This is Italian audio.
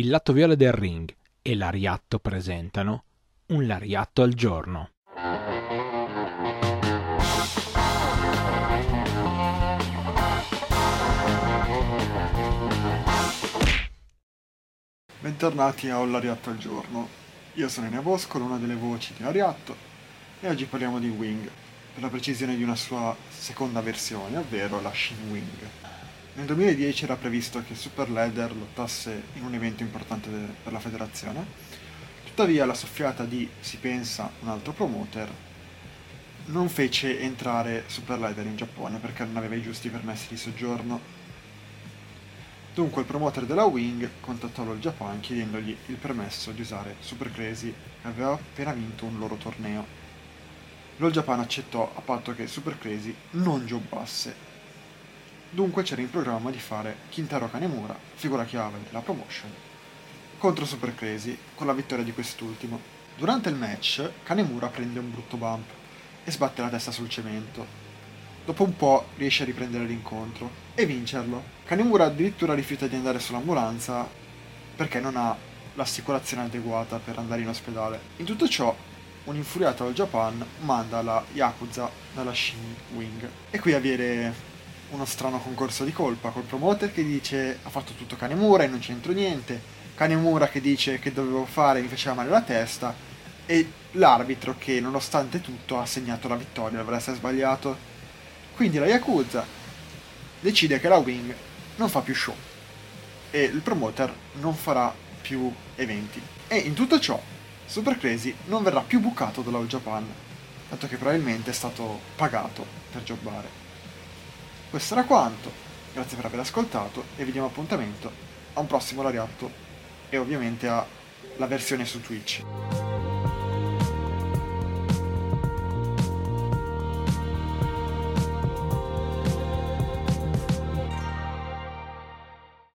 il lato viola del ring e l'Ariatto presentano un Lariatto al giorno. Bentornati a Un Lariatto al giorno. Io sono Enea Boscolo, una delle voci di Lariatto, e oggi parliamo di Wing, per la precisione di una sua seconda versione, ovvero la Shin Wing. Nel 2010 era previsto che Super Leather lottasse in un evento importante per la federazione, tuttavia la soffiata di, si pensa, un altro promoter non fece entrare Super Leather in Giappone perché non aveva i giusti permessi di soggiorno. Dunque il promoter della Wing contattò il Japan chiedendogli il permesso di usare Super Crazy che aveva appena vinto un loro torneo. L'All Japan accettò a patto che Super Crazy non giobbasse Dunque c'era in programma di fare Kintaro Kanemura, figura chiave della promotion, contro Super Crazy, con la vittoria di quest'ultimo. Durante il match, Kanemura prende un brutto bump e sbatte la testa sul cemento. Dopo un po' riesce a riprendere l'incontro e vincerlo. Kanemura addirittura rifiuta di andare sull'ambulanza perché non ha l'assicurazione adeguata per andare in ospedale. In tutto ciò, un infuriato al Japan manda la Yakuza dalla Shin Wing e qui avviene uno strano concorso di colpa col promoter che dice ha fatto tutto Kanemura e non c'entro niente, Kanemura che dice che dovevo fare mi faceva male la testa e l'arbitro che nonostante tutto ha segnato la vittoria essere sbagliato. Quindi la Yakuza decide che la Wing non fa più show e il promoter non farà più eventi. E in tutto ciò Super Crazy non verrà più bucato dalla All Japan, dato che probabilmente è stato pagato per jobbare. Questo era quanto, grazie per aver ascoltato e vi diamo appuntamento a un prossimo Lariatto e ovviamente alla versione su Twitch.